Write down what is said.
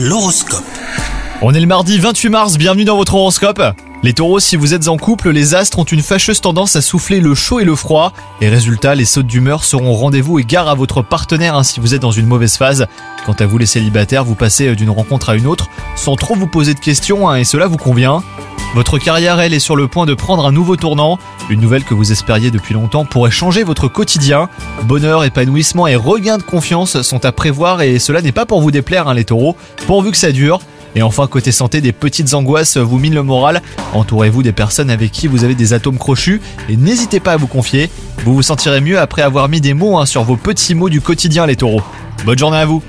L'horoscope. On est le mardi 28 mars, bienvenue dans votre horoscope. Les taureaux, si vous êtes en couple, les astres ont une fâcheuse tendance à souffler le chaud et le froid. Et résultat, les sautes d'humeur seront au rendez-vous et gare à votre partenaire hein, si vous êtes dans une mauvaise phase. Quant à vous les célibataires, vous passez d'une rencontre à une autre sans trop vous poser de questions hein, et cela vous convient. Votre carrière, elle, est sur le point de prendre un nouveau tournant. Une nouvelle que vous espériez depuis longtemps pourrait changer votre quotidien. Bonheur, épanouissement et regain de confiance sont à prévoir et cela n'est pas pour vous déplaire, hein, les taureaux, pourvu que ça dure. Et enfin, côté santé, des petites angoisses vous minent le moral. Entourez-vous des personnes avec qui vous avez des atomes crochus et n'hésitez pas à vous confier. Vous vous sentirez mieux après avoir mis des mots hein, sur vos petits mots du quotidien, les taureaux. Bonne journée à vous